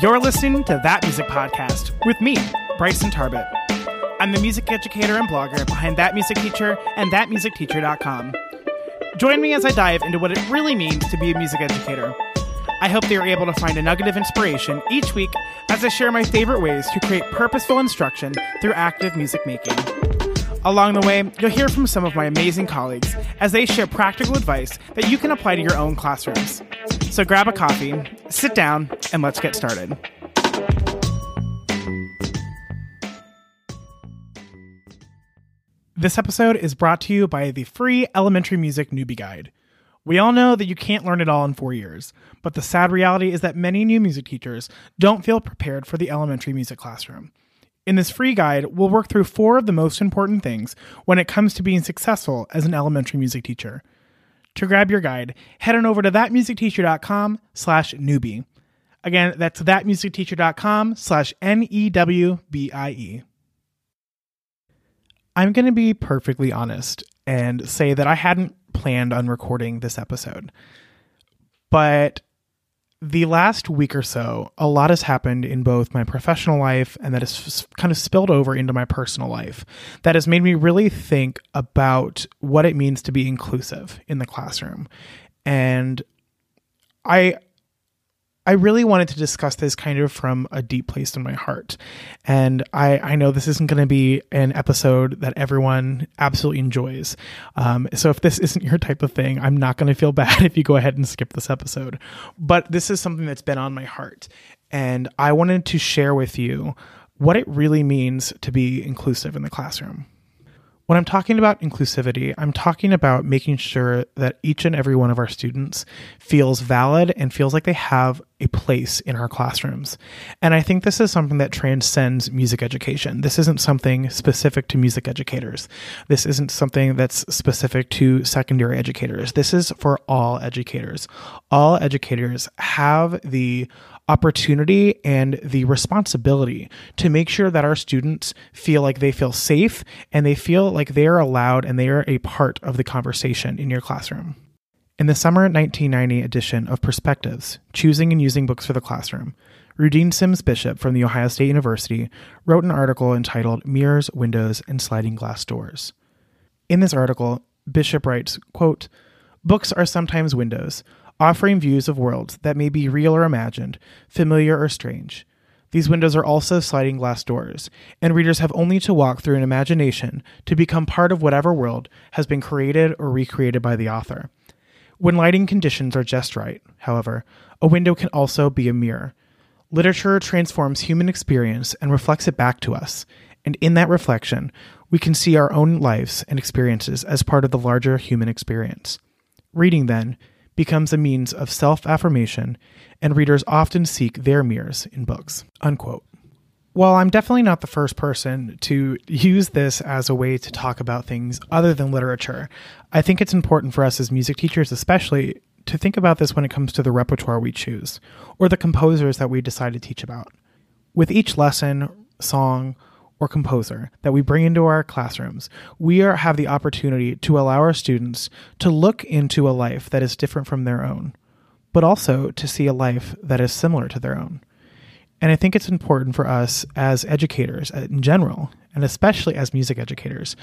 You're listening to That Music Podcast with me, Bryson Tarbett. I'm the music educator and blogger behind That Music Teacher and ThatMusicTeacher.com. Join me as I dive into what it really means to be a music educator. I hope that you're able to find a nugget of inspiration each week as I share my favorite ways to create purposeful instruction through active music making. Along the way, you'll hear from some of my amazing colleagues as they share practical advice that you can apply to your own classrooms. So grab a coffee, sit down, and let's get started. This episode is brought to you by the free Elementary Music Newbie Guide. We all know that you can't learn it all in four years, but the sad reality is that many new music teachers don't feel prepared for the elementary music classroom. In this free guide, we'll work through four of the most important things when it comes to being successful as an elementary music teacher. To grab your guide, head on over to thatmusicteacher.com slash newbie. Again, that's thatmusicteacher.com slash N-E-W-B-I-E. I'm going to be perfectly honest and say that I hadn't planned on recording this episode. But the last week or so, a lot has happened in both my professional life and that has kind of spilled over into my personal life that has made me really think about what it means to be inclusive in the classroom. And I I really wanted to discuss this kind of from a deep place in my heart. And I, I know this isn't going to be an episode that everyone absolutely enjoys. Um, so if this isn't your type of thing, I'm not going to feel bad if you go ahead and skip this episode. But this is something that's been on my heart. And I wanted to share with you what it really means to be inclusive in the classroom. When I'm talking about inclusivity, I'm talking about making sure that each and every one of our students feels valid and feels like they have a place in our classrooms. And I think this is something that transcends music education. This isn't something specific to music educators. This isn't something that's specific to secondary educators. This is for all educators. All educators have the opportunity and the responsibility to make sure that our students feel like they feel safe and they feel like they are allowed and they are a part of the conversation in your classroom. In the summer 1990 edition of Perspectives Choosing and Using Books for the Classroom, Rudine Sims Bishop from The Ohio State University wrote an article entitled Mirrors, Windows, and Sliding Glass Doors. In this article, Bishop writes, quote, Books are sometimes windows, offering views of worlds that may be real or imagined, familiar or strange. These windows are also sliding glass doors, and readers have only to walk through an imagination to become part of whatever world has been created or recreated by the author. When lighting conditions are just right, however, a window can also be a mirror. Literature transforms human experience and reflects it back to us, and in that reflection, we can see our own lives and experiences as part of the larger human experience. Reading, then, becomes a means of self affirmation, and readers often seek their mirrors in books. Unquote. While I'm definitely not the first person to use this as a way to talk about things other than literature, I think it's important for us as music teachers, especially, to think about this when it comes to the repertoire we choose or the composers that we decide to teach about. With each lesson, song, or composer that we bring into our classrooms, we are, have the opportunity to allow our students to look into a life that is different from their own, but also to see a life that is similar to their own. And I think it's important for us as educators uh, in general, and especially as music educators,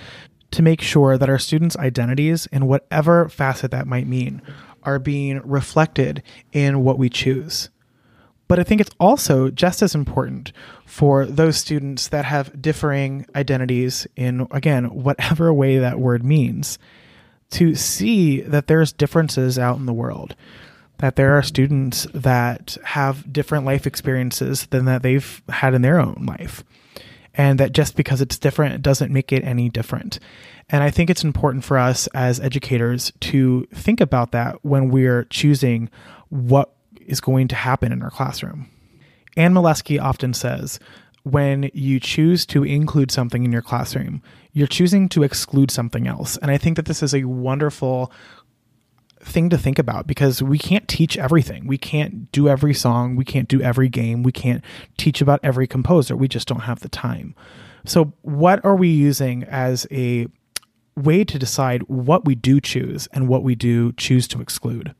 to make sure that our students' identities, in whatever facet that might mean, are being reflected in what we choose. But I think it's also just as important for those students that have differing identities in, again, whatever way that word means, to see that there's differences out in the world. That there are students that have different life experiences than that they've had in their own life. And that just because it's different, doesn't make it any different. And I think it's important for us as educators to think about that when we're choosing what is going to happen in our classroom. Anne Mileski often says, when you choose to include something in your classroom, you're choosing to exclude something else. And I think that this is a wonderful thing to think about because we can't teach everything. We can't do every song. We can't do every game. We can't teach about every composer. We just don't have the time. So, what are we using as a way to decide what we do choose and what we do choose to exclude?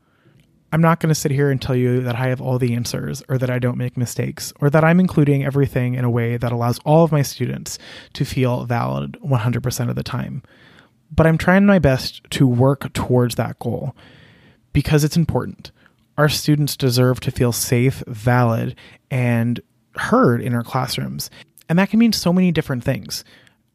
I'm not going to sit here and tell you that I have all the answers or that I don't make mistakes or that I'm including everything in a way that allows all of my students to feel valid 100% of the time. But I'm trying my best to work towards that goal because it's important. Our students deserve to feel safe, valid, and heard in our classrooms. And that can mean so many different things,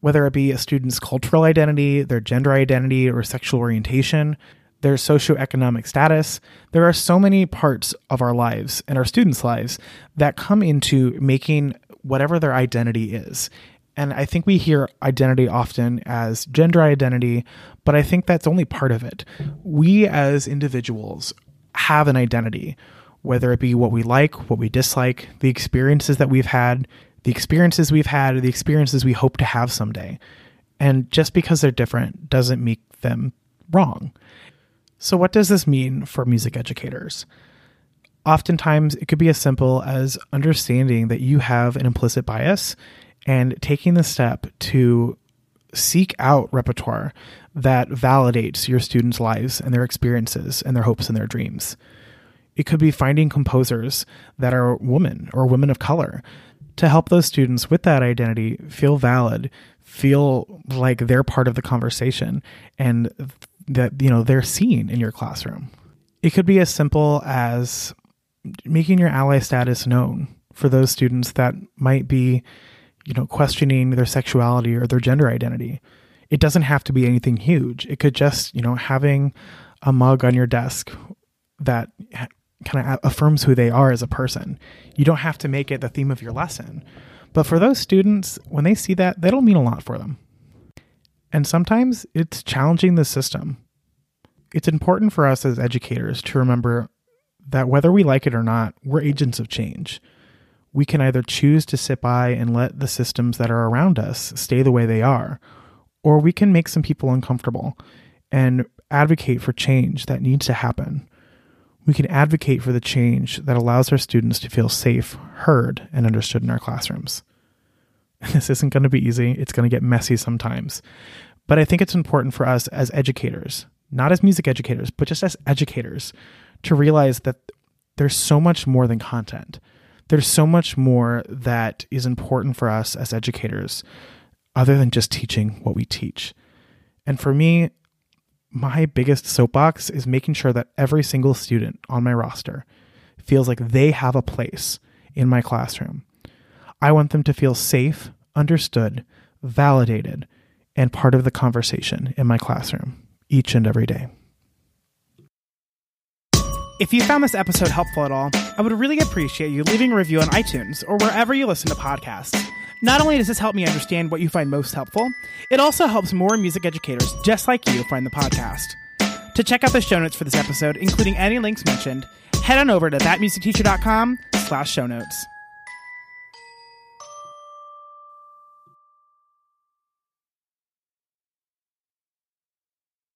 whether it be a student's cultural identity, their gender identity, or sexual orientation, their socioeconomic status. There are so many parts of our lives and our students' lives that come into making whatever their identity is. And I think we hear identity often as gender identity, but I think that's only part of it. We as individuals have an identity, whether it be what we like, what we dislike, the experiences that we've had, the experiences we've had, the experiences we hope to have someday. And just because they're different doesn't make them wrong. So, what does this mean for music educators? Oftentimes, it could be as simple as understanding that you have an implicit bias and taking the step to seek out repertoire that validates your students' lives and their experiences and their hopes and their dreams. It could be finding composers that are women or women of color to help those students with that identity feel valid, feel like they're part of the conversation, and that you know they're seen in your classroom. It could be as simple as making your ally status known for those students that might be you know, questioning their sexuality or their gender identity. It doesn't have to be anything huge. It could just, you know, having a mug on your desk that kind of affirms who they are as a person. You don't have to make it the theme of your lesson. But for those students, when they see that, that'll mean a lot for them. And sometimes it's challenging the system. It's important for us as educators to remember that whether we like it or not, we're agents of change we can either choose to sit by and let the systems that are around us stay the way they are, or we can make some people uncomfortable and advocate for change that needs to happen. We can advocate for the change that allows our students to feel safe, heard, and understood in our classrooms. This isn't going to be easy. It's going to get messy sometimes. But I think it's important for us as educators, not as music educators, but just as educators, to realize that there's so much more than content there's so much more that is important for us as educators other than just teaching what we teach. And for me, my biggest soapbox is making sure that every single student on my roster feels like they have a place in my classroom. I want them to feel safe, understood, validated, and part of the conversation in my classroom each and every day. If you found this episode helpful at all, I would really appreciate you leaving a review on iTunes or wherever you listen to podcasts. Not only does this help me understand what you find most helpful, it also helps more music educators just like you find the podcast. To check out the show notes for this episode, including any links mentioned, head on over to thatmusicteacher.com slash show notes.